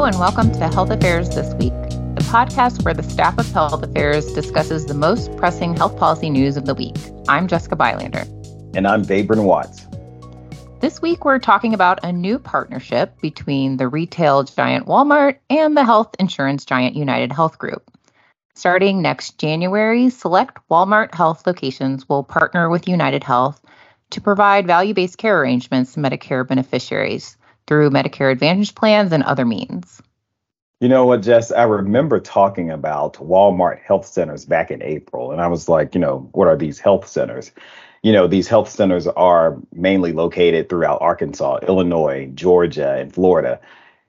Hello, and welcome to Health Affairs This Week, the podcast where the staff of Health Affairs discusses the most pressing health policy news of the week. I'm Jessica Bylander. And I'm Vabren Watts. This week, we're talking about a new partnership between the retail giant Walmart and the health insurance giant United Health Group. Starting next January, select Walmart health locations will partner with United Health to provide value based care arrangements to Medicare beneficiaries through Medicare Advantage plans and other means. You know what, Jess? I remember talking about Walmart health centers back in April, and I was like, you know, what are these health centers? You know, these health centers are mainly located throughout Arkansas, Illinois, Georgia, and Florida.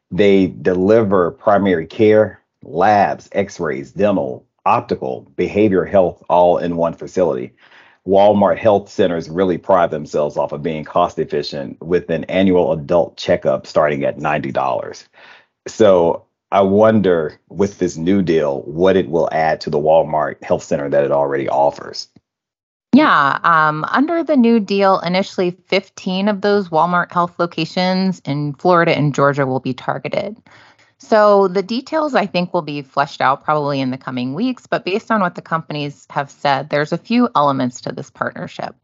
They deliver primary care, labs, x rays, dental, optical, behavioral health all in one facility. Walmart health centers really pride themselves off of being cost efficient with an annual adult checkup starting at $90. So I wonder with this new deal what it will add to the Walmart health center that it already offers. Yeah, um, under the new deal, initially 15 of those Walmart health locations in Florida and Georgia will be targeted. So the details I think will be fleshed out probably in the coming weeks, but based on what the companies have said, there's a few elements to this partnership.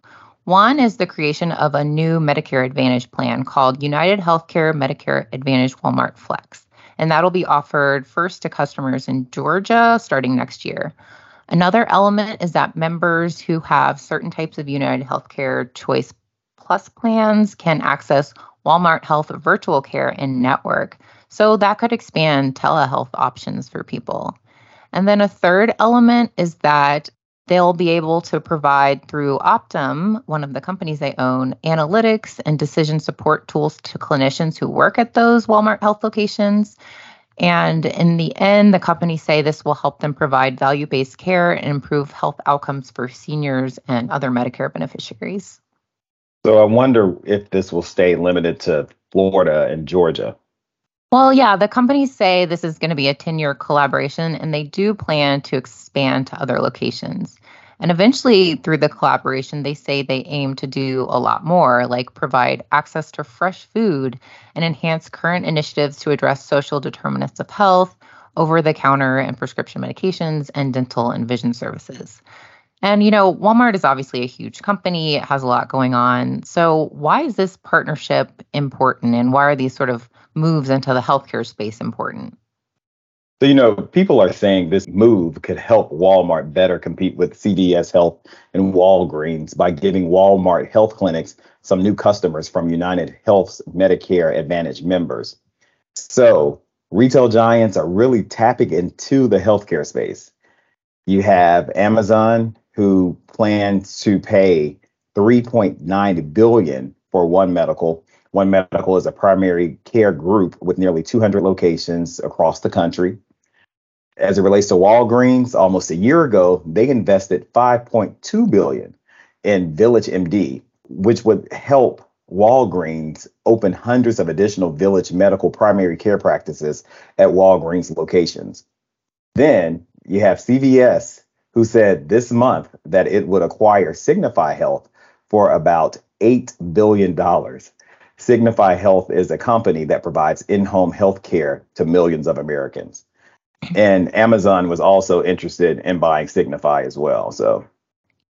One is the creation of a new Medicare Advantage plan called United Healthcare Medicare Advantage Walmart Flex, and that'll be offered first to customers in Georgia starting next year. Another element is that members who have certain types of United Healthcare Choice Plus plans can access Walmart Health Virtual Care in network so that could expand telehealth options for people. And then a third element is that they'll be able to provide through Optum, one of the companies they own, analytics and decision support tools to clinicians who work at those Walmart health locations. And in the end, the companies say this will help them provide value based care and improve health outcomes for seniors and other Medicare beneficiaries. So I wonder if this will stay limited to Florida and Georgia. Well, yeah, the companies say this is going to be a 10 year collaboration, and they do plan to expand to other locations. And eventually, through the collaboration, they say they aim to do a lot more, like provide access to fresh food and enhance current initiatives to address social determinants of health, over the counter and prescription medications, and dental and vision services. And, you know, Walmart is obviously a huge company, it has a lot going on. So, why is this partnership important, and why are these sort of moves into the healthcare space important? So, you know, people are saying this move could help Walmart better compete with CVS Health and Walgreens by giving Walmart health clinics some new customers from United Health's Medicare Advantage members. So, retail giants are really tapping into the healthcare space. You have Amazon, who plans to pay 3.9 billion for one medical one Medical is a primary care group with nearly 200 locations across the country. As it relates to Walgreens, almost a year ago, they invested 5.2 billion in Village MD, which would help Walgreens open hundreds of additional Village medical primary care practices at Walgreens locations. Then you have CVS, who said this month that it would acquire Signify Health for about $8 billion. Signify Health is a company that provides in home health care to millions of Americans. Mm-hmm. And Amazon was also interested in buying Signify as well. So,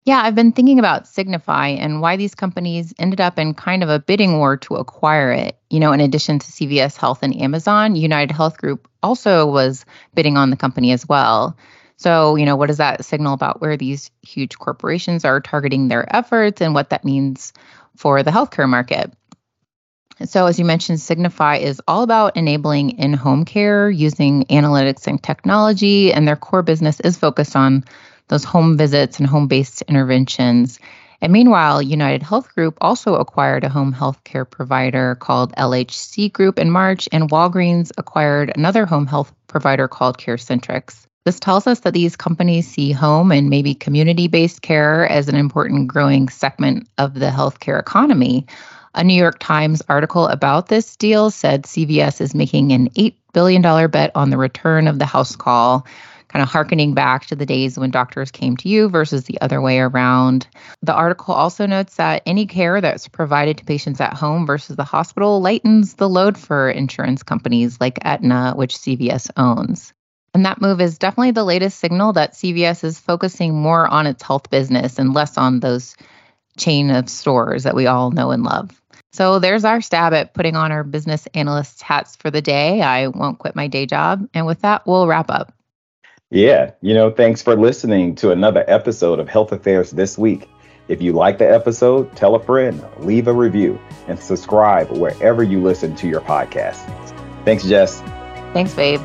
yeah, I've been thinking about Signify and why these companies ended up in kind of a bidding war to acquire it. You know, in addition to CVS Health and Amazon, United Health Group also was bidding on the company as well. So, you know, what does that signal about where these huge corporations are targeting their efforts and what that means for the healthcare market? So, as you mentioned, Signify is all about enabling in home care using analytics and technology, and their core business is focused on those home visits and home based interventions. And meanwhile, United Health Group also acquired a home health care provider called LHC Group in March, and Walgreens acquired another home health provider called CareCentrix. This tells us that these companies see home and maybe community based care as an important growing segment of the healthcare economy. A New York Times article about this deal said CVS is making an $8 billion bet on the return of the house call, kind of harkening back to the days when doctors came to you versus the other way around. The article also notes that any care that's provided to patients at home versus the hospital lightens the load for insurance companies like Aetna, which CVS owns. And that move is definitely the latest signal that CVS is focusing more on its health business and less on those chain of stores that we all know and love. So there's our stab at putting on our business analyst hats for the day. I won't quit my day job. And with that, we'll wrap up. Yeah, you know, thanks for listening to another episode of Health Affairs This Week. If you like the episode, tell a friend, leave a review, and subscribe wherever you listen to your podcast. Thanks, Jess. Thanks, babe.